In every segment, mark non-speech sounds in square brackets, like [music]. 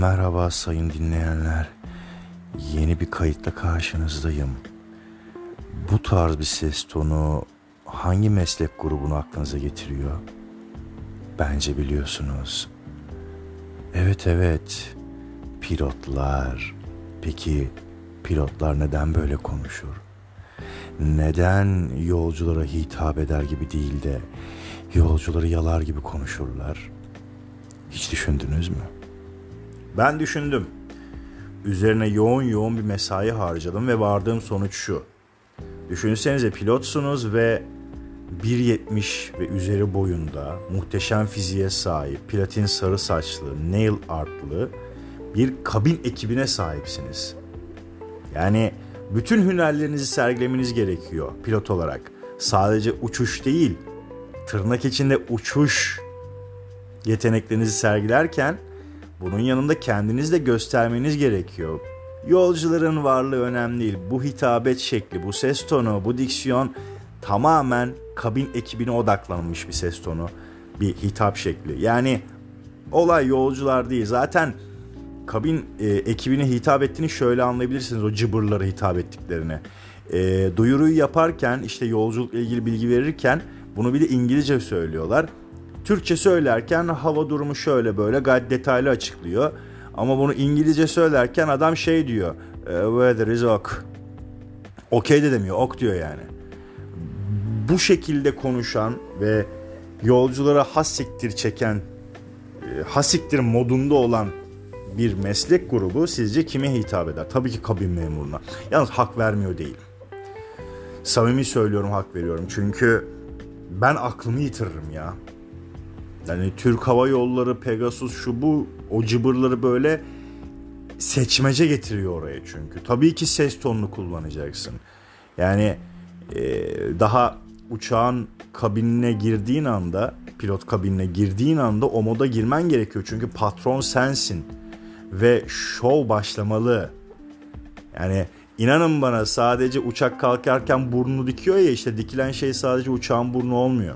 Merhaba sayın dinleyenler. Yeni bir kayıtla karşınızdayım. Bu tarz bir ses tonu hangi meslek grubunu aklınıza getiriyor? Bence biliyorsunuz. Evet evet. Pilotlar. Peki pilotlar neden böyle konuşur? Neden yolculara hitap eder gibi değil de yolcuları yalar gibi konuşurlar? Hiç düşündünüz mü? Ben düşündüm. Üzerine yoğun yoğun bir mesai harcadım ve vardığım sonuç şu. Düşünsenize pilotsunuz ve 1.70 ve üzeri boyunda muhteşem fiziğe sahip, platin sarı saçlı, nail artlı bir kabin ekibine sahipsiniz. Yani bütün hünerlerinizi sergilemeniz gerekiyor pilot olarak. Sadece uçuş değil, tırnak içinde uçuş yeteneklerinizi sergilerken bunun yanında kendiniz de göstermeniz gerekiyor. Yolcuların varlığı önemli değil. Bu hitabet şekli, bu ses tonu, bu diksiyon tamamen kabin ekibine odaklanmış bir ses tonu, bir hitap şekli. Yani olay yolcular değil. Zaten kabin e, ekibine hitap ettiğini şöyle anlayabilirsiniz o cıbırlara hitap ettiklerini. E, duyuruyu yaparken işte yolculukla ilgili bilgi verirken bunu bir de İngilizce söylüyorlar. Türkçe söylerken hava durumu şöyle böyle gayet detaylı açıklıyor. Ama bunu İngilizce söylerken adam şey diyor. E, weather is ok. Okey de demiyor. Ok diyor yani. Bu şekilde konuşan ve yolculara hasiktir çeken e, hasiktir modunda olan bir meslek grubu sizce kime hitap eder? Tabii ki kabin memuruna. Yalnız hak vermiyor değil. Samimi söylüyorum hak veriyorum. Çünkü ben aklımı yitiririm ya. Yani Türk Hava Yolları, Pegasus şu bu o cıbırları böyle seçmece getiriyor oraya çünkü. Tabii ki ses tonunu kullanacaksın. Yani e, daha uçağın kabinine girdiğin anda, pilot kabinine girdiğin anda o moda girmen gerekiyor. Çünkü patron sensin ve show başlamalı. Yani inanın bana sadece uçak kalkarken burnunu dikiyor ya işte dikilen şey sadece uçağın burnu olmuyor.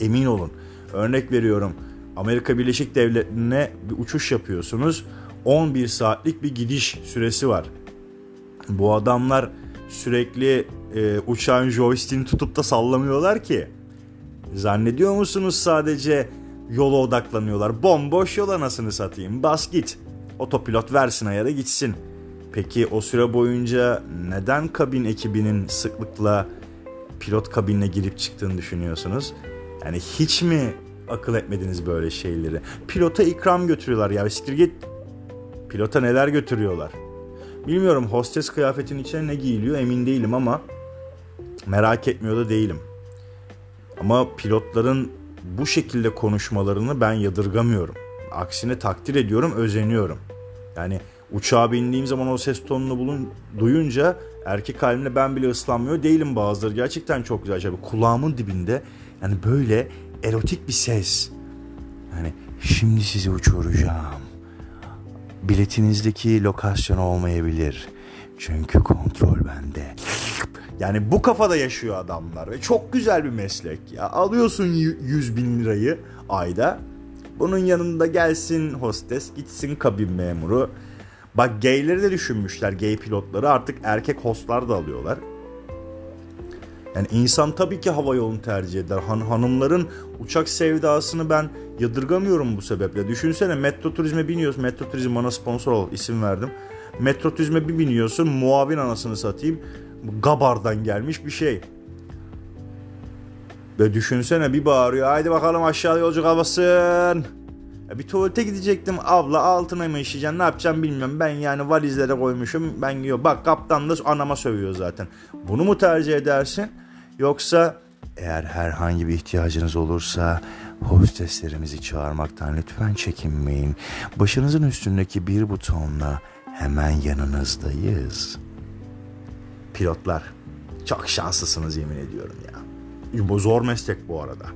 Emin olun. Örnek veriyorum. Amerika Birleşik Devletleri'ne bir uçuş yapıyorsunuz. 11 saatlik bir gidiş süresi var. Bu adamlar sürekli e, uçağın joystick'ini tutup da sallamıyorlar ki. Zannediyor musunuz sadece yola odaklanıyorlar? Bomboş yol anasını satayım. Bas git. Otopilot versin ayarı gitsin. Peki o süre boyunca neden kabin ekibinin sıklıkla pilot kabinine girip çıktığını düşünüyorsunuz? Yani hiç mi akıl etmediniz böyle şeyleri? Pilota ikram götürüyorlar ya. Siktir git. Pilota neler götürüyorlar? Bilmiyorum hostes kıyafetinin içine ne giyiliyor emin değilim ama merak etmiyor da değilim. Ama pilotların bu şekilde konuşmalarını ben yadırgamıyorum. Aksine takdir ediyorum, özeniyorum. Yani uçağa bindiğim zaman o ses tonunu bulun, duyunca erkek halimle ben bile ıslanmıyor değilim bazıları. Gerçekten çok güzel. Şey. Kulağımın dibinde yani böyle erotik bir ses. Yani şimdi sizi uçuracağım. Biletinizdeki lokasyon olmayabilir. Çünkü kontrol bende. Yani bu kafada yaşıyor adamlar ve çok güzel bir meslek ya. Alıyorsun 100 bin lirayı ayda. Bunun yanında gelsin hostes, gitsin kabin memuru. Bak gayleri de düşünmüşler, gay pilotları artık erkek hostlar da alıyorlar. Yani insan tabii ki hava yolunu tercih eder. Han hanımların uçak sevdasını ben yadırgamıyorum bu sebeple. Düşünsene metro turizme biniyorsun. Metro turizm bana sponsor ol isim verdim. Metro turizme bir biniyorsun muavin anasını satayım. Gabar'dan gelmiş bir şey. Ve düşünsene bir bağırıyor. Haydi bakalım aşağı yolcu kalmasın. Bir tuvalete gidecektim abla altına mı işeyeceksin ne yapacağım bilmiyorum. Ben yani valizlere koymuşum ben yiyor. Bak kaptan da anama sövüyor zaten. Bunu mu tercih edersin? Yoksa eğer herhangi bir ihtiyacınız olursa hosteslerimizi çağırmaktan lütfen çekinmeyin. Başınızın üstündeki bir butonla hemen yanınızdayız. Pilotlar çok şanslısınız yemin ediyorum ya. Bu zor meslek bu arada.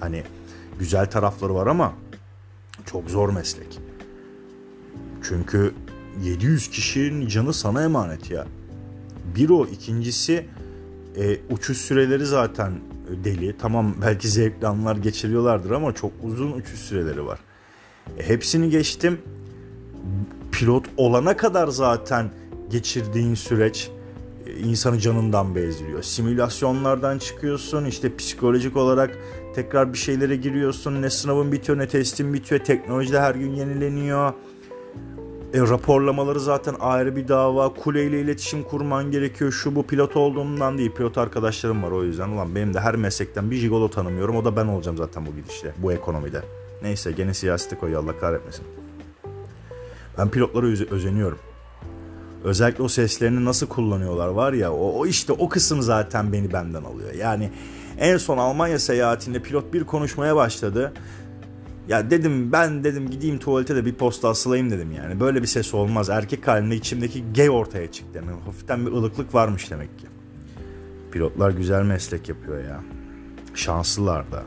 Hani güzel tarafları var ama çok zor meslek. Çünkü 700 kişinin canı sana emanet ya. Bir o, ikincisi e, uçuş süreleri zaten deli. Tamam belki zevkli anlar geçiriyorlardır ama çok uzun uçuş süreleri var. E, hepsini geçtim. pilot olana kadar zaten geçirdiğin süreç e, insanı canından bezdiriyor. Simülasyonlardan çıkıyorsun işte psikolojik olarak tekrar bir şeylere giriyorsun. Ne sınavın bitiyor ne testin bitiyor. Teknoloji de her gün yenileniyor. E, raporlamaları zaten ayrı bir dava. Kuleyle iletişim kurman gerekiyor. Şu bu pilot olduğumdan değil. Pilot arkadaşlarım var o yüzden. Ulan benim de her meslekten bir jigolo tanımıyorum. O da ben olacağım zaten bu gidişle. Bu ekonomide. Neyse gene siyasete koyuyor Allah kahretmesin. Ben pilotlara özeniyorum. Özellikle o seslerini nasıl kullanıyorlar var ya o, o işte o kısım zaten beni benden alıyor. Yani en son Almanya seyahatinde pilot bir konuşmaya başladı. Ya dedim ben dedim gideyim tuvalete de bir posta asılayım dedim yani. Böyle bir ses olmaz. Erkek halinde içimdeki gay ortaya çıktı. Yani hafiften bir ılıklık varmış demek ki. Pilotlar güzel meslek yapıyor ya. Şanslılar da.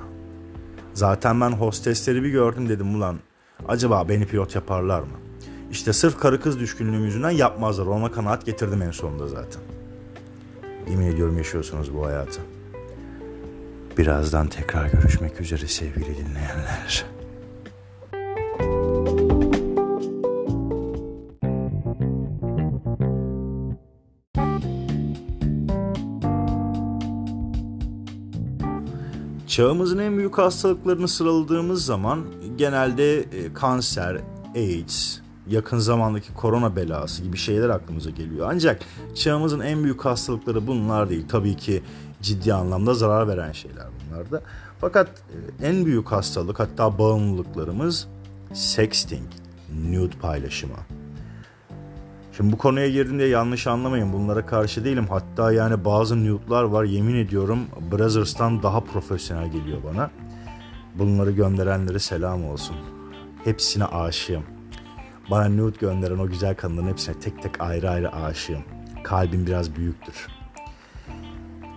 Zaten ben hostesleri bir gördüm dedim ulan acaba beni pilot yaparlar mı? İşte sırf karı kız düşkünlüğüm yüzünden yapmazlar. Ona kanaat getirdim en sonunda zaten. Yemin ediyorum yaşıyorsunuz bu hayatı. Birazdan tekrar görüşmek üzere sevgili dinleyenler. Çağımızın en büyük hastalıklarını sıraladığımız zaman genelde e, kanser, AIDS, yakın zamandaki korona belası gibi şeyler aklımıza geliyor. Ancak çağımızın en büyük hastalıkları bunlar değil. Tabii ki ciddi anlamda zarar veren şeyler bunlar da. Fakat e, en büyük hastalık hatta bağımlılıklarımız sexting, nude paylaşımı. Şimdi bu konuya girdiğimde yanlış anlamayın bunlara karşı değilim. Hatta yani bazı nude'lar var yemin ediyorum Brothers'tan daha profesyonel geliyor bana. Bunları gönderenlere selam olsun. Hepsine aşığım. Bana nude gönderen o güzel kadınların hepsine tek tek ayrı ayrı aşığım. Kalbim biraz büyüktür.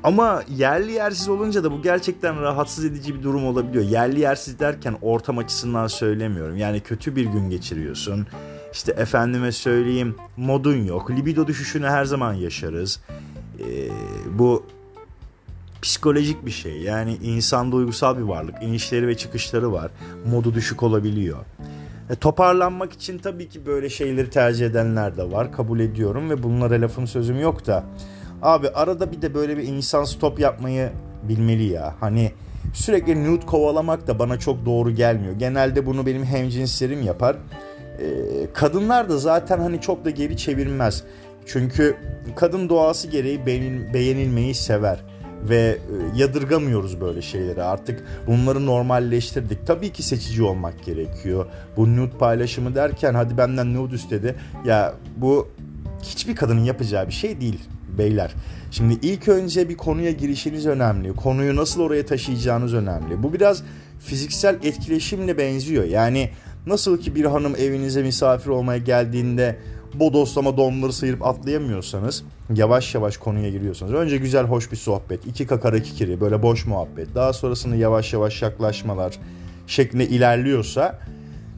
Ama yerli yersiz olunca da bu gerçekten rahatsız edici bir durum olabiliyor. Yerli yersiz derken ortam açısından söylemiyorum. Yani kötü bir gün geçiriyorsun. İşte efendime söyleyeyim modun yok. Libido düşüşünü her zaman yaşarız. Ee, bu psikolojik bir şey. Yani insan duygusal bir varlık. İnişleri ve çıkışları var. Modu düşük olabiliyor. E, toparlanmak için tabii ki böyle şeyleri tercih edenler de var. Kabul ediyorum ve bunlara lafım sözüm yok da. Abi arada bir de böyle bir insan stop yapmayı bilmeli ya. Hani sürekli nude kovalamak da bana çok doğru gelmiyor. Genelde bunu benim hemcinslerim yapar. Ee, kadınlar da zaten hani çok da geri çevirmez. Çünkü kadın doğası gereği beğenilmeyi sever ve e, yadırgamıyoruz böyle şeyleri. Artık bunları normalleştirdik. Tabii ki seçici olmak gerekiyor. Bu nude paylaşımı derken hadi benden nude istedi. Ya bu hiçbir kadının yapacağı bir şey değil beyler. Şimdi ilk önce bir konuya girişiniz önemli. Konuyu nasıl oraya taşıyacağınız önemli. Bu biraz fiziksel etkileşimle benziyor. Yani nasıl ki bir hanım evinize misafir olmaya geldiğinde bodoslama donları sıyırıp atlayamıyorsanız yavaş yavaş konuya giriyorsanız önce güzel hoş bir sohbet iki kakara kikiri böyle boş muhabbet daha sonrasında yavaş yavaş yaklaşmalar şeklinde ilerliyorsa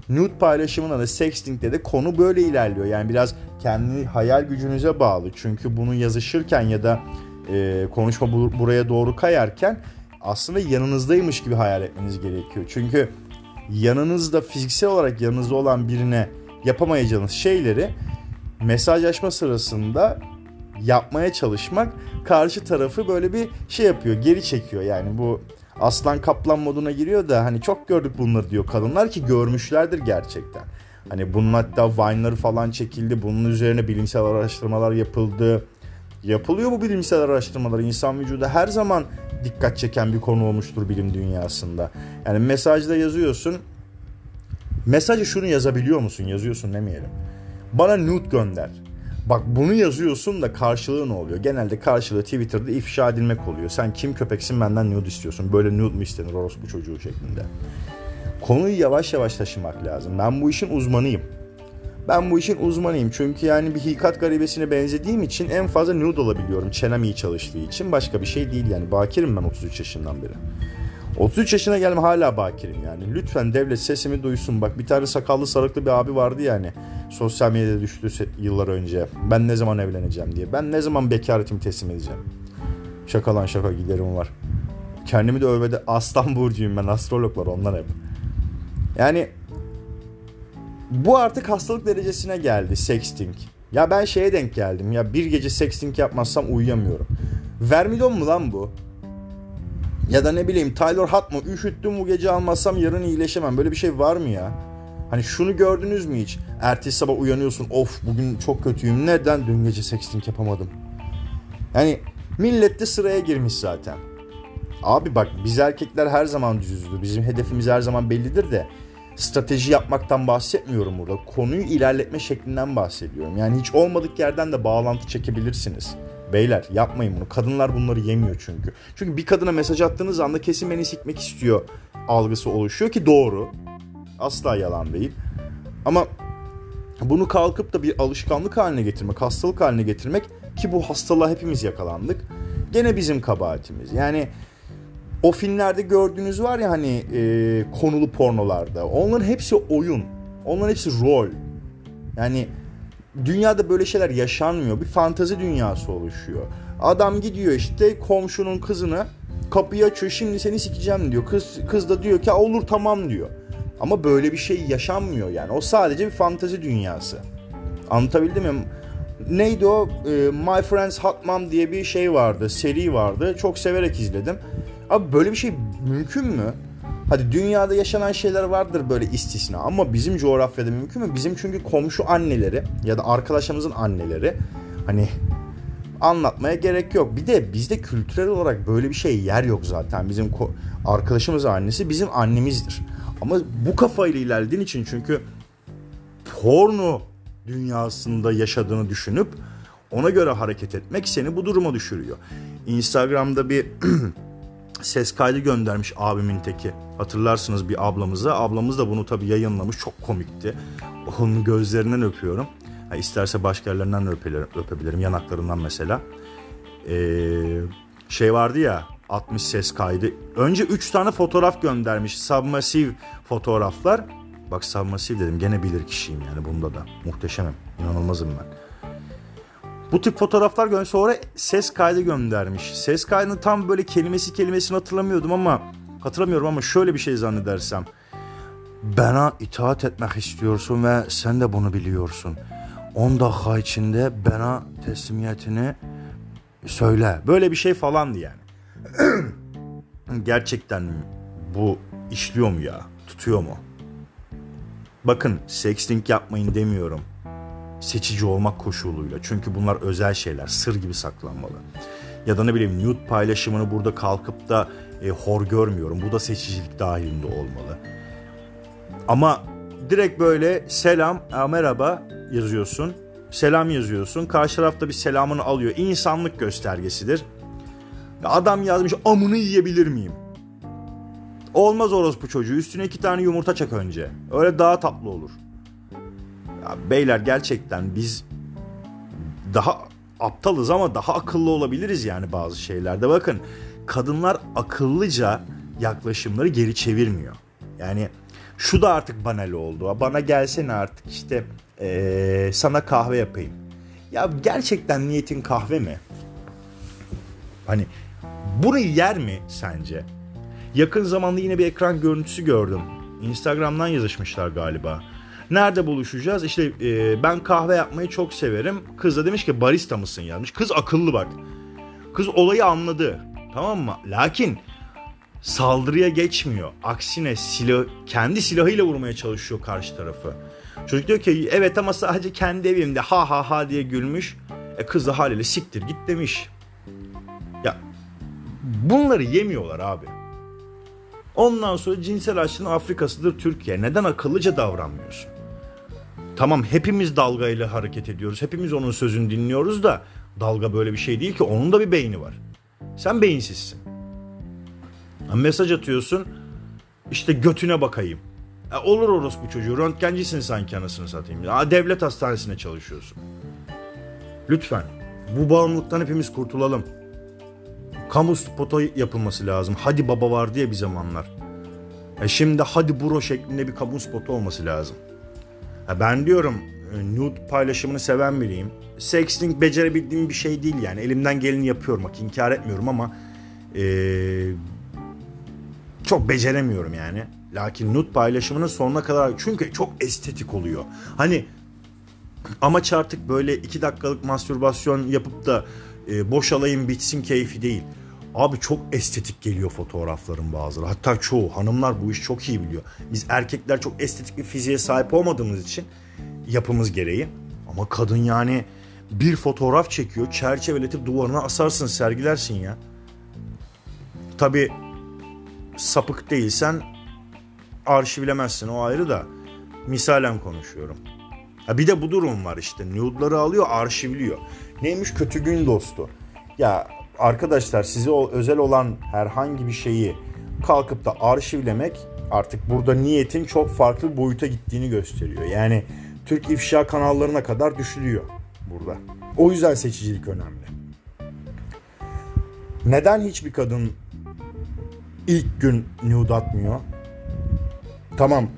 nude paylaşımında da sexting'de de konu böyle ilerliyor. Yani biraz kendi hayal gücünüze bağlı. Çünkü bunu yazışırken ya da e, konuşma bu, buraya doğru kayarken aslında yanınızdaymış gibi hayal etmeniz gerekiyor. Çünkü yanınızda fiziksel olarak yanınızda olan birine yapamayacağınız şeyleri mesajlaşma sırasında yapmaya çalışmak karşı tarafı böyle bir şey yapıyor, geri çekiyor. Yani bu aslan kaplan moduna giriyor da hani çok gördük bunları diyor kadınlar ki görmüşlerdir gerçekten. Hani bunun hatta Vine'ları falan çekildi. Bunun üzerine bilimsel araştırmalar yapıldı. Yapılıyor bu bilimsel araştırmalar. İnsan vücudu her zaman dikkat çeken bir konu olmuştur bilim dünyasında. Yani mesajda yazıyorsun. Mesajı şunu yazabiliyor musun? Yazıyorsun demeyelim. Bana nude gönder. Bak bunu yazıyorsun da karşılığı ne oluyor? Genelde karşılığı Twitter'da ifşa edilmek oluyor. Sen kim köpeksin benden nude istiyorsun. Böyle nude mu istenir orospu çocuğu şeklinde. Konuyu yavaş yavaş taşımak lazım. Ben bu işin uzmanıyım. Ben bu işin uzmanıyım çünkü yani bir hikat garibesine benzediğim için en fazla nude olabiliyorum çenem iyi çalıştığı için. Başka bir şey değil yani. Bakirim ben 33 yaşından beri. 33 yaşına geldim hala bakirim yani. Lütfen devlet sesimi duysun. Bak bir tane sakallı sarıklı bir abi vardı yani. Sosyal medyada düştü yıllar önce. Ben ne zaman evleneceğim diye. Ben ne zaman bekaretimi teslim edeceğim. Şaka lan şaka giderim var. Kendimi de övmede aslan burcuyum ben. Astrologlar onlar hep. Yani bu artık hastalık derecesine geldi sexting. Ya ben şeye denk geldim ya bir gece sexting yapmazsam uyuyamıyorum. Vermidon mu lan bu? Ya da ne bileyim Tyler Hat mı? Üşüttüm bu gece almazsam yarın iyileşemem. Böyle bir şey var mı ya? Hani şunu gördünüz mü hiç? Ertesi sabah uyanıyorsun. Of bugün çok kötüyüm. Neden? Dün gece sexting yapamadım. Yani millet de sıraya girmiş zaten. Abi bak biz erkekler her zaman düzüzdür. Bizim hedefimiz her zaman bellidir de strateji yapmaktan bahsetmiyorum burada. Konuyu ilerletme şeklinden bahsediyorum. Yani hiç olmadık yerden de bağlantı çekebilirsiniz. Beyler yapmayın bunu. Kadınlar bunları yemiyor çünkü. Çünkü bir kadına mesaj attığınız anda kesin beni sikmek istiyor algısı oluşuyor ki doğru. Asla yalan değil. Ama bunu kalkıp da bir alışkanlık haline getirmek, hastalık haline getirmek ki bu hastalığa hepimiz yakalandık. Gene bizim kabahatimiz. Yani o filmlerde gördüğünüz var ya hani e, konulu pornolarda. Onların hepsi oyun. Onların hepsi rol. Yani dünyada böyle şeyler yaşanmıyor. Bir fantazi dünyası oluşuyor. Adam gidiyor işte komşunun kızını kapıyı açıyor. Şimdi seni sikeceğim diyor. Kız kız da diyor ki olur tamam diyor. Ama böyle bir şey yaşanmıyor yani. O sadece bir fantazi dünyası. Anlatabildim mi? Neydi o? E, My Friends Hot Mom diye bir şey vardı. Seri vardı. Çok severek izledim. Abi böyle bir şey mümkün mü? Hadi dünyada yaşanan şeyler vardır böyle istisna ama bizim coğrafyada mümkün mü? Bizim çünkü komşu anneleri ya da arkadaşlarımızın anneleri hani anlatmaya gerek yok. Bir de bizde kültürel olarak böyle bir şey yer yok zaten. Bizim arkadaşımız annesi bizim annemizdir. Ama bu kafayla ilerlediğin için çünkü porno dünyasında yaşadığını düşünüp ona göre hareket etmek seni bu duruma düşürüyor. Instagram'da bir [clears throat] ses kaydı göndermiş abimin teki. Hatırlarsınız bir ablamıza. Ablamız da bunu tabii yayınlamış. Çok komikti. Onun gözlerinden öpüyorum. Ha, isterse başka yerlerinden öpebilirim, öpebilirim. Yanaklarından mesela. Ee, şey vardı ya 60 ses kaydı. Önce 3 tane fotoğraf göndermiş. Submassive fotoğraflar. Bak submassive dedim. Gene bilir kişiyim yani bunda da. Muhteşemim. İnanılmazım ben. Bu tip fotoğraflar göndermiş. Sonra ses kaydı göndermiş. Ses kaydını tam böyle kelimesi kelimesini hatırlamıyordum ama hatırlamıyorum ama şöyle bir şey zannedersem. Bana itaat etmek istiyorsun ve sen de bunu biliyorsun. 10 dakika içinde bana teslimiyetini söyle. Böyle bir şey falandı yani. [clears throat] Gerçekten bu işliyor mu ya? Tutuyor mu? Bakın sexting yapmayın demiyorum seçici olmak koşuluyla. Çünkü bunlar özel şeyler, sır gibi saklanmalı. Ya da ne bileyim nude paylaşımını burada kalkıp da e, hor görmüyorum. Bu da seçicilik dahilinde olmalı. Ama direkt böyle selam, merhaba yazıyorsun. Selam yazıyorsun. Karşı tarafta bir selamını alıyor. İnsanlık göstergesidir. Adam yazmış amını yiyebilir miyim? Olmaz orospu çocuğu. Üstüne iki tane yumurta çak önce. Öyle daha tatlı olur. Ya beyler gerçekten biz daha aptalız ama daha akıllı olabiliriz yani bazı şeylerde. Bakın kadınlar akıllıca yaklaşımları geri çevirmiyor. Yani şu da artık banal oldu. Bana gelsene artık işte ee, sana kahve yapayım. Ya gerçekten niyetin kahve mi? Hani bunu yer mi sence? Yakın zamanda yine bir ekran görüntüsü gördüm. Instagram'dan yazışmışlar galiba. Nerede buluşacağız? İşte e, ben kahve yapmayı çok severim. Kız da demiş ki barista mısın yazmış. Kız akıllı bak. Kız olayı anladı. Tamam mı? Lakin saldırıya geçmiyor. Aksine silah, kendi silahıyla vurmaya çalışıyor karşı tarafı. Çocuk diyor ki evet ama sadece kendi evimde ha ha ha diye gülmüş. E kız da haliyle siktir git demiş. Ya bunları yemiyorlar abi. Ondan sonra cinsel açlığın Afrika'sıdır Türkiye. Neden akıllıca davranmıyorsun? Tamam hepimiz dalgayla hareket ediyoruz. Hepimiz onun sözünü dinliyoruz da dalga böyle bir şey değil ki. Onun da bir beyni var. Sen beyinsizsin. Mesaj atıyorsun. İşte götüne bakayım. E olur orospu çocuğu. Röntgencisin sanki anasını satayım. Ya, devlet hastanesine çalışıyorsun. Lütfen. Bu bağımlılıktan hepimiz kurtulalım. Kamu spotu yapılması lazım. Hadi baba var diye bir zamanlar. E şimdi hadi bro şeklinde bir kamu spotu olması lazım. Ben diyorum e, nude paylaşımını seven biriyim. Sexting becerebildiğim bir şey değil yani. Elimden geleni yapıyorum. Bak inkar etmiyorum ama ee, çok beceremiyorum yani. Lakin nude paylaşımının sonuna kadar çünkü çok estetik oluyor. Hani amaç artık böyle iki dakikalık mastürbasyon yapıp da e, boşalayım bitsin keyfi değil. Abi çok estetik geliyor fotoğrafların bazıları. Hatta çoğu hanımlar bu işi çok iyi biliyor. Biz erkekler çok estetik bir fiziğe sahip olmadığımız için yapımız gereği. Ama kadın yani bir fotoğraf çekiyor, çerçeveletip duvarına asarsın, sergilersin ya. Tabi sapık değilsen arşivlemezsin o ayrı da misalen konuşuyorum. Ha bir de bu durum var işte. Nude'ları alıyor, arşivliyor. Neymiş kötü gün dostu. Ya arkadaşlar size özel olan herhangi bir şeyi kalkıp da arşivlemek artık burada niyetin çok farklı boyuta gittiğini gösteriyor. Yani Türk ifşa kanallarına kadar düşülüyor burada. O yüzden seçicilik önemli. Neden hiçbir kadın ilk gün nude atmıyor? Tamam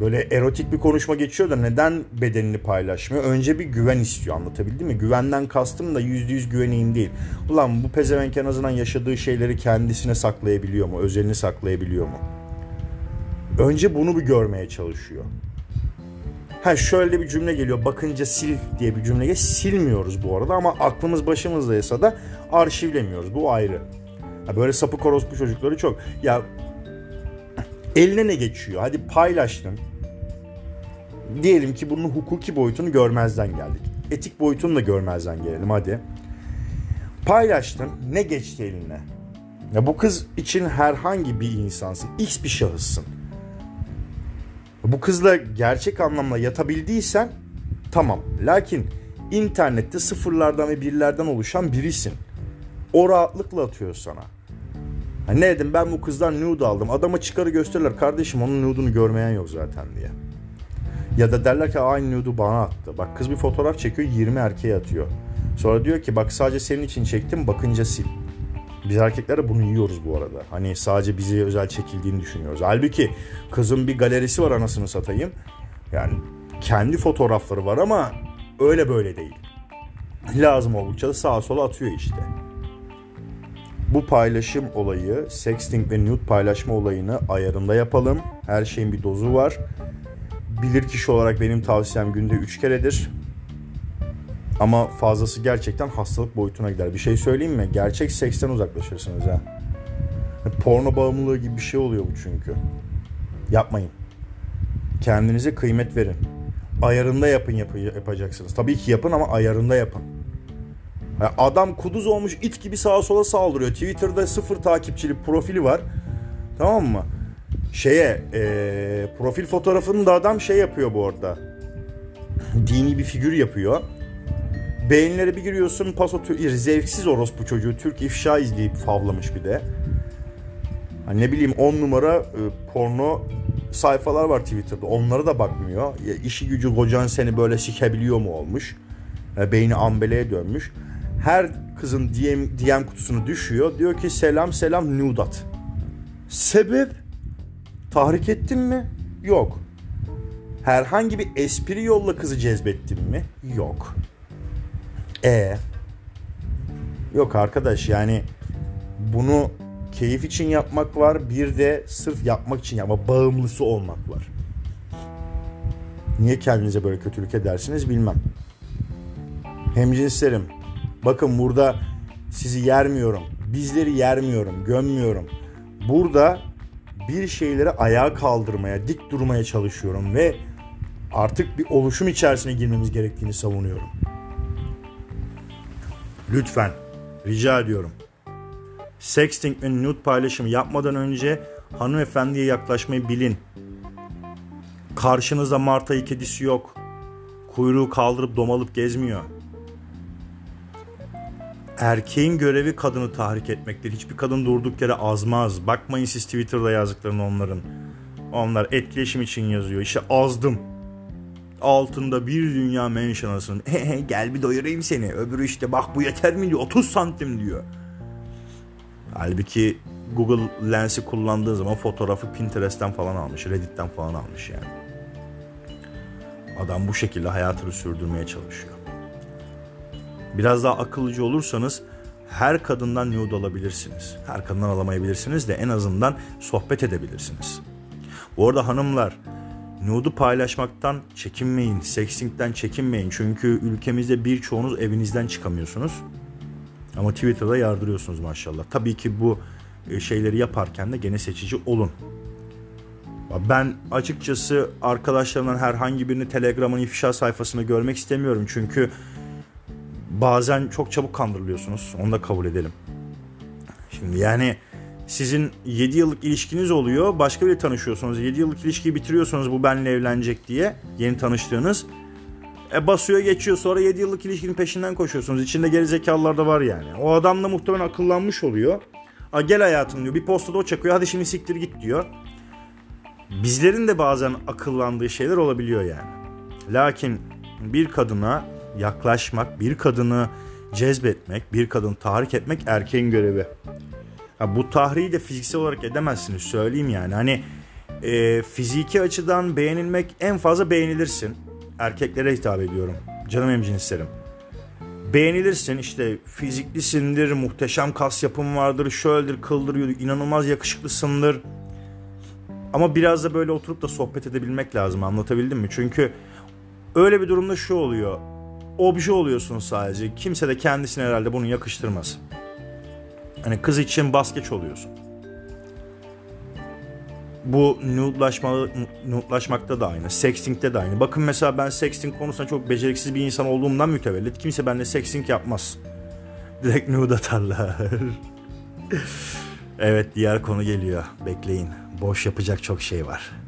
böyle erotik bir konuşma geçiyor da neden bedenini paylaşmıyor? Önce bir güven istiyor anlatabildim mi? Güvenden kastım da yüzde yüz güveneyim değil. Ulan bu pezevenk en azından yaşadığı şeyleri kendisine saklayabiliyor mu? Özelini saklayabiliyor mu? Önce bunu bir görmeye çalışıyor. Ha şöyle bir cümle geliyor. Bakınca sil diye bir cümle geliyor. Silmiyoruz bu arada ama aklımız başımızdaysa da arşivlemiyoruz. Bu ayrı. Ha böyle sapık orospu çocukları çok. Ya eline ne geçiyor? Hadi paylaştın. Diyelim ki bunun hukuki boyutunu görmezden geldik. Etik boyutunu da görmezden gelelim hadi. Paylaştın. Ne geçti eline? Ya bu kız için herhangi bir insansın. X bir şahıssın. Bu kızla gerçek anlamda yatabildiysen tamam. Lakin internette sıfırlardan ve birlerden oluşan birisin. O rahatlıkla atıyor sana. Ha ne dedim ben bu kızdan nude aldım. Adama çıkarı gösterirler. Kardeşim onun nude'unu görmeyen yok zaten diye. Ya da derler ki aynı nude'u bana attı. Bak kız bir fotoğraf çekiyor 20 erkeğe atıyor. Sonra diyor ki bak sadece senin için çektim bakınca sil. Biz erkekler de bunu yiyoruz bu arada. Hani sadece bize özel çekildiğini düşünüyoruz. Halbuki kızın bir galerisi var anasını satayım. Yani kendi fotoğrafları var ama öyle böyle değil. Lazım oldukça da sağa sola atıyor işte. Bu paylaşım olayı, sexting ve nude paylaşma olayını ayarında yapalım. Her şeyin bir dozu var. Bilir kişi olarak benim tavsiyem günde 3 keredir. Ama fazlası gerçekten hastalık boyutuna gider. Bir şey söyleyeyim mi? Gerçek seksten uzaklaşırsınız ha. Porno bağımlılığı gibi bir şey oluyor bu çünkü. Yapmayın. Kendinize kıymet verin. Ayarında yapın yap yapacaksınız. Tabii ki yapın ama ayarında yapın. Adam kuduz olmuş it gibi sağa sola saldırıyor. Twitter'da sıfır takipçili profili var. Tamam mı? Şeye e, profil fotoğrafını da adam şey yapıyor bu arada. Dini bir figür yapıyor. Beğenilere bir giriyorsun paso zevksiz orospu çocuğu Türk ifşa izleyip favlamış bir de. Hani ne bileyim 10 numara e, porno sayfalar var Twitter'da. Onlara da bakmıyor. Ya, işi gücü kocan seni böyle sikebiliyor mu olmuş. E, beyni ambeleye dönmüş. Her kızın DM, DM kutusunu düşüyor. Diyor ki selam selam nudat. Sebep? Tahrik ettin mi? Yok. Herhangi bir espri yolla kızı cezbettin mi? Yok. E Yok arkadaş yani bunu keyif için yapmak var. Bir de sırf yapmak için ama bağımlısı olmak var. Niye kendinize böyle kötülük edersiniz bilmem. Hemcinslerim. Bakın burada sizi yermiyorum. Bizleri yermiyorum, gömmüyorum. Burada bir şeyleri ayağa kaldırmaya, dik durmaya çalışıyorum ve artık bir oluşum içerisine girmemiz gerektiğini savunuyorum. Lütfen rica ediyorum. Sexting ve nude paylaşımı yapmadan önce hanımefendiye yaklaşmayı bilin. Karşınızda Marta kedisi yok. Kuyruğu kaldırıp domalıp gezmiyor. Erkeğin görevi kadını tahrik etmektir. Hiçbir kadın durduk yere azmaz. Bakmayın siz Twitter'da yazdıklarını onların. Onlar etkileşim için yazıyor. İşte azdım altında bir dünya mention anasını. [laughs] Gel bir doyurayım seni. Öbürü işte bak bu yeter mi diyor. 30 santim diyor. Halbuki Google Lens'i kullandığı zaman fotoğrafı Pinterest'ten falan almış. Reddit'ten falan almış yani. Adam bu şekilde hayatını sürdürmeye çalışıyor. Biraz daha akıllıcı olursanız her kadından nude alabilirsiniz. Her kadından alamayabilirsiniz de en azından sohbet edebilirsiniz. Bu arada hanımlar nude'u paylaşmaktan çekinmeyin, sexting'den çekinmeyin. Çünkü ülkemizde birçoğunuz evinizden çıkamıyorsunuz. Ama Twitter'da yardırıyorsunuz maşallah. Tabii ki bu e, şeyleri yaparken de gene seçici olun. Ben açıkçası arkadaşlarımdan herhangi birini Telegram'ın ifşa sayfasını görmek istemiyorum. Çünkü bazen çok çabuk kandırılıyorsunuz. Onu da kabul edelim. Şimdi yani sizin 7 yıllık ilişkiniz oluyor. Başka biri tanışıyorsunuz. 7 yıllık ilişkiyi bitiriyorsunuz bu benimle evlenecek diye. Yeni tanıştığınız. E basıyor geçiyor sonra 7 yıllık ilişkinin peşinden koşuyorsunuz. İçinde geri zekalılar da var yani. O adam da muhtemelen akıllanmış oluyor. A gel hayatım diyor. Bir postada o çakıyor. Hadi şimdi siktir git diyor. Bizlerin de bazen akıllandığı şeyler olabiliyor yani. Lakin bir kadına yaklaşmak, bir kadını cezbetmek, bir kadını tahrik etmek erkeğin görevi. Ha, bu tahriyi de fiziksel olarak edemezsiniz söyleyeyim yani. Hani e, fiziki açıdan beğenilmek en fazla beğenilirsin. Erkeklere hitap ediyorum. Canım emcinislerim. Beğenilirsin işte fiziklisindir, muhteşem kas yapım vardır, şöyledir, kıldır, inanılmaz yakışıklısındır. Ama biraz da böyle oturup da sohbet edebilmek lazım anlatabildim mi? Çünkü öyle bir durumda şu oluyor. Obje oluyorsun sadece. Kimse de kendisine herhalde bunu yakıştırmaz. Hani kız için baskeç oluyorsun. Bu nude'laşma, nude'laşmakta da aynı. Sexting'de de aynı. Bakın mesela ben sexting konusunda çok beceriksiz bir insan olduğumdan mütevellit. Kimse benimle sexting yapmaz. Direkt nude atarlar. [laughs] evet diğer konu geliyor. Bekleyin. Boş yapacak çok şey var.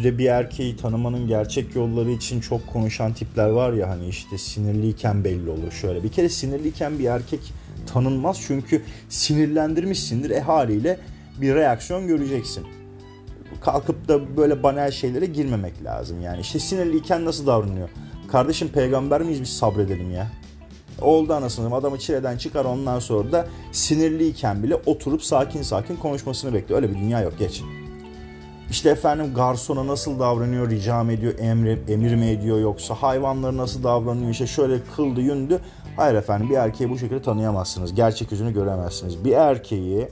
Günümüzde bir erkeği tanımanın gerçek yolları için çok konuşan tipler var ya hani işte sinirliyken belli olur şöyle. Bir kere sinirliyken bir erkek tanınmaz çünkü sinirlendirmişsindir e haliyle bir reaksiyon göreceksin. Kalkıp da böyle banal şeylere girmemek lazım yani. işte sinirliyken nasıl davranıyor? Kardeşim peygamber miyiz biz sabredelim ya? Oldu anasını adamı çileden çıkar ondan sonra da sinirliyken bile oturup sakin sakin konuşmasını bekliyor. Öyle bir dünya yok geç. İşte efendim garsona nasıl davranıyor rica mı ediyor emir, emir mi ediyor yoksa hayvanları nasıl davranıyor işte şöyle kıldı yündü. Hayır efendim bir erkeği bu şekilde tanıyamazsınız. Gerçek yüzünü göremezsiniz. Bir erkeği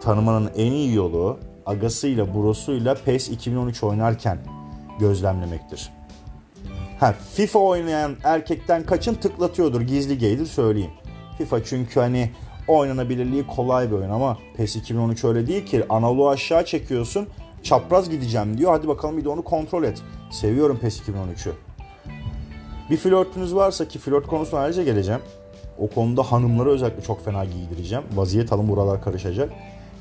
tanımanın en iyi yolu agasıyla burosuyla PES 2013 oynarken gözlemlemektir. Ha, FIFA oynayan erkekten kaçın tıklatıyordur gizli geydir söyleyeyim. FIFA çünkü hani oynanabilirliği kolay bir oyun ama PES 2013 öyle değil ki analoğu aşağı çekiyorsun çapraz gideceğim diyor. Hadi bakalım bir de onu kontrol et. Seviyorum PES 2013'ü. Bir flörtünüz varsa ki flört konusuna ayrıca geleceğim. O konuda hanımları özellikle çok fena giydireceğim. Vaziyet alın buralar karışacak.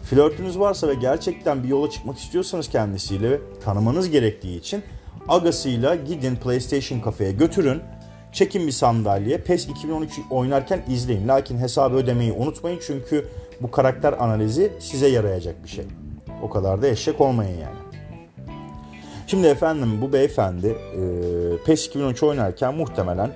Flörtünüz varsa ve gerçekten bir yola çıkmak istiyorsanız kendisiyle tanımanız gerektiği için agasıyla gidin PlayStation kafeye götürün. Çekin bir sandalye. PES 2013 oynarken izleyin. Lakin hesabı ödemeyi unutmayın çünkü bu karakter analizi size yarayacak bir şey. O kadar da eşek olmayın yani. Şimdi efendim bu beyefendi e, PES 2013 oynarken muhtemelen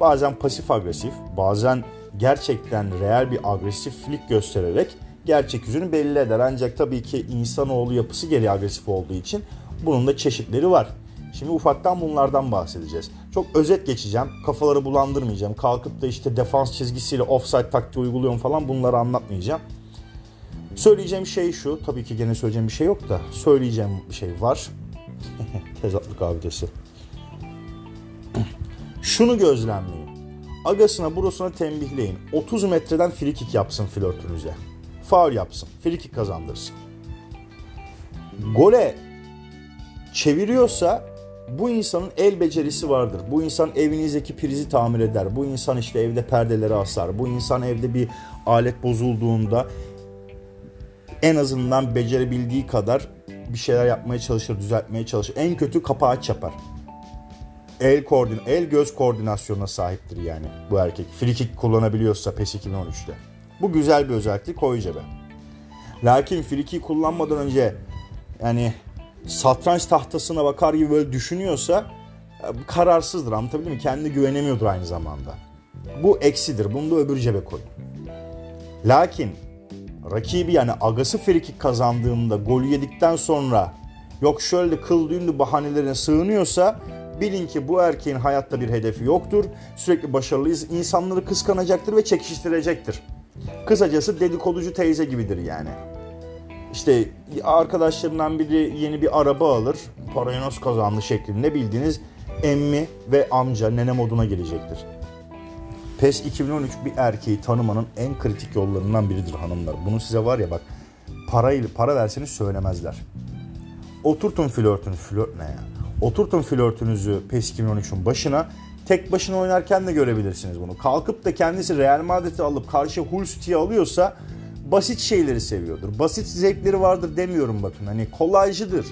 bazen pasif agresif, bazen gerçekten real bir agresiflik göstererek gerçek yüzünü belli eder. Ancak tabii ki insanoğlu yapısı geri agresif olduğu için bunun da çeşitleri var. Şimdi ufaktan bunlardan bahsedeceğiz. Çok özet geçeceğim. Kafaları bulandırmayacağım. Kalkıp da işte defans çizgisiyle offside taktiği uyguluyorum falan bunları anlatmayacağım. Söyleyeceğim şey şu. Tabii ki gene söyleyeceğim bir şey yok da söyleyeceğim bir şey var. [laughs] Tezatlık abidesi. [clears throat] Şunu gözlemleyin. Agasına burasına tembihleyin. 30 metreden frikik yapsın flörtünüze. Faul yapsın. Frikik kazandırsın. Gole çeviriyorsa bu insanın el becerisi vardır. Bu insan evinizdeki prizi tamir eder. Bu insan işte evde perdeleri asar. Bu insan evde bir alet bozulduğunda en azından becerebildiği kadar bir şeyler yapmaya çalışır, düzeltmeye çalışır. En kötü kapağı aç yapar. El koordin, el göz koordinasyonuna sahiptir yani bu erkek. Frikik kullanabiliyorsa PES 2013'te. Bu güzel bir özellik koy cebe. Lakin friki kullanmadan önce yani satranç tahtasına bakar gibi böyle düşünüyorsa kararsızdır anlatabildim mi? Kendine güvenemiyordur aynı zamanda. Bu eksidir. Bunu da öbür cebe koy. Lakin rakibi yani agası frikik kazandığında golü yedikten sonra yok şöyle kıl düğünlü bahanelerine sığınıyorsa bilin ki bu erkeğin hayatta bir hedefi yoktur. Sürekli başarılıyız. insanları kıskanacaktır ve çekiştirecektir. Kısacası dedikoducu teyze gibidir yani. İşte arkadaşlarından biri yeni bir araba alır. Parayı nasıl kazandı şeklinde bildiğiniz emmi ve amca nene moduna gelecektir. PES 2013 bir erkeği tanımanın en kritik yollarından biridir hanımlar. Bunu size var ya bak parayla para verseniz söylemezler. Oturtun flörtünüz, flört ne ya? Oturtun flörtünüzü PES 2013'ün başına. Tek başına oynarken de görebilirsiniz bunu. Kalkıp da kendisi Real Madrid'i alıp karşı Hull City'yi alıyorsa basit şeyleri seviyordur. Basit zevkleri vardır demiyorum bakın. Hani kolaycıdır.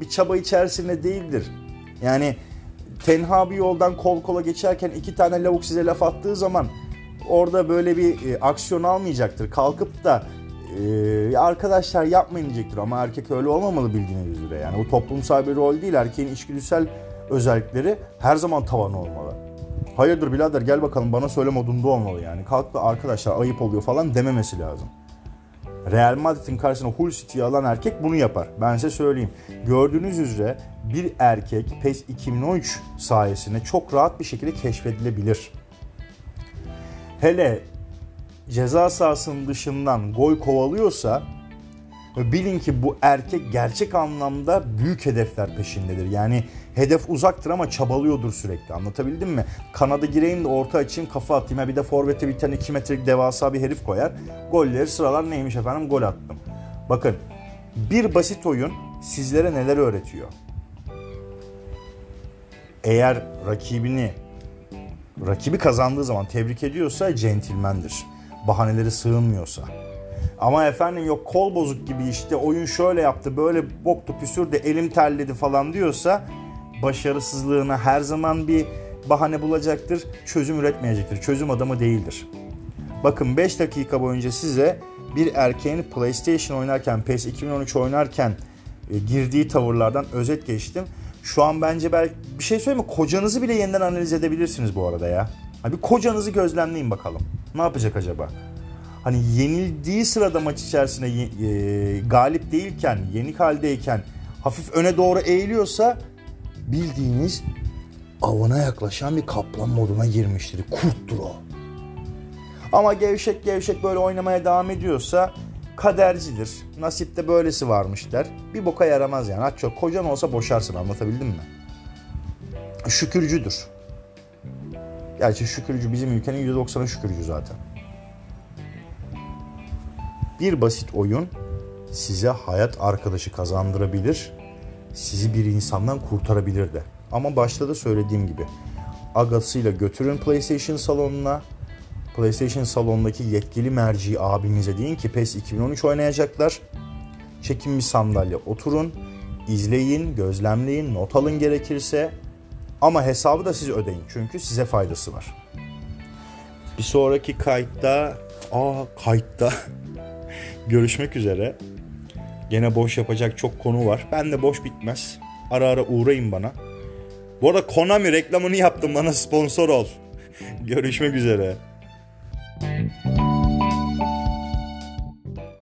Bir çaba içerisinde değildir. Yani tenha bir yoldan kol kola geçerken iki tane lavuk size laf attığı zaman orada böyle bir e, aksiyon almayacaktır. Kalkıp da e, arkadaşlar yapmayın diyecektir ama erkek öyle olmamalı bildiğiniz üzere. Yani bu toplumsal bir rol değil. Erkeğin içgüdüsel özellikleri her zaman tavan olmalı. Hayırdır birader gel bakalım bana söyle modunda olmalı yani. Kalk da arkadaşlar ayıp oluyor falan dememesi lazım. Real Madrid'in karşısına Hull alan erkek bunu yapar. Ben size söyleyeyim. Gördüğünüz üzere bir erkek PES 2013 sayesinde çok rahat bir şekilde keşfedilebilir. Hele ceza sahasının dışından gol kovalıyorsa bilin ki bu erkek gerçek anlamda büyük hedefler peşindedir. Yani hedef uzaktır ama çabalıyordur sürekli. Anlatabildim mi? Kanada gireyim de orta açayım kafa atayım. Ha bir de forvete bir tane 2 metrelik devasa bir herif koyar. Golleri sıralar neymiş efendim gol attım. Bakın bir basit oyun sizlere neler öğretiyor? Eğer rakibini rakibi kazandığı zaman tebrik ediyorsa centilmendir. Bahaneleri sığınmıyorsa. Ama efendim yok kol bozuk gibi işte oyun şöyle yaptı böyle boktu püsürdü elim terledi falan diyorsa başarısızlığına her zaman bir bahane bulacaktır. Çözüm üretmeyecektir. Çözüm adamı değildir. Bakın 5 dakika boyunca size bir erkeğin PlayStation oynarken, PES 2013 oynarken e, girdiği tavırlardan özet geçtim. Şu an bence belki bir şey söyleyeyim mi? Kocanızı bile yeniden analiz edebilirsiniz bu arada ya. Bir kocanızı gözlemleyin bakalım. Ne yapacak acaba? Hani yenildiği sırada maç içerisinde e, galip değilken, yenik haldeyken hafif öne doğru eğiliyorsa bildiğiniz avına yaklaşan bir kaplan moduna girmiştir. Kurttur o. Ama gevşek gevşek böyle oynamaya devam ediyorsa kadercidir. Nasipte böylesi varmış der. Bir boka yaramaz yani. Aç kocan olsa boşarsın anlatabildim mi? Şükürcüdür. Gerçi şükürcü bizim ülkenin %90'ı şükürcü zaten. Bir basit oyun size hayat arkadaşı kazandırabilir, sizi bir insandan kurtarabilir de. Ama başta da söylediğim gibi agasıyla götürün PlayStation salonuna. PlayStation salonundaki yetkili merci abimize deyin ki PES 2013 oynayacaklar. Çekin bir sandalye oturun, izleyin, gözlemleyin, not alın gerekirse. Ama hesabı da siz ödeyin çünkü size faydası var. Bir sonraki kayıtta, aa kayıtta [laughs] görüşmek üzere. Gene boş yapacak çok konu var. Ben de boş bitmez. Ara ara uğrayın bana. Bu arada Konami reklamını yaptım bana sponsor ol. [laughs] Görüşmek üzere.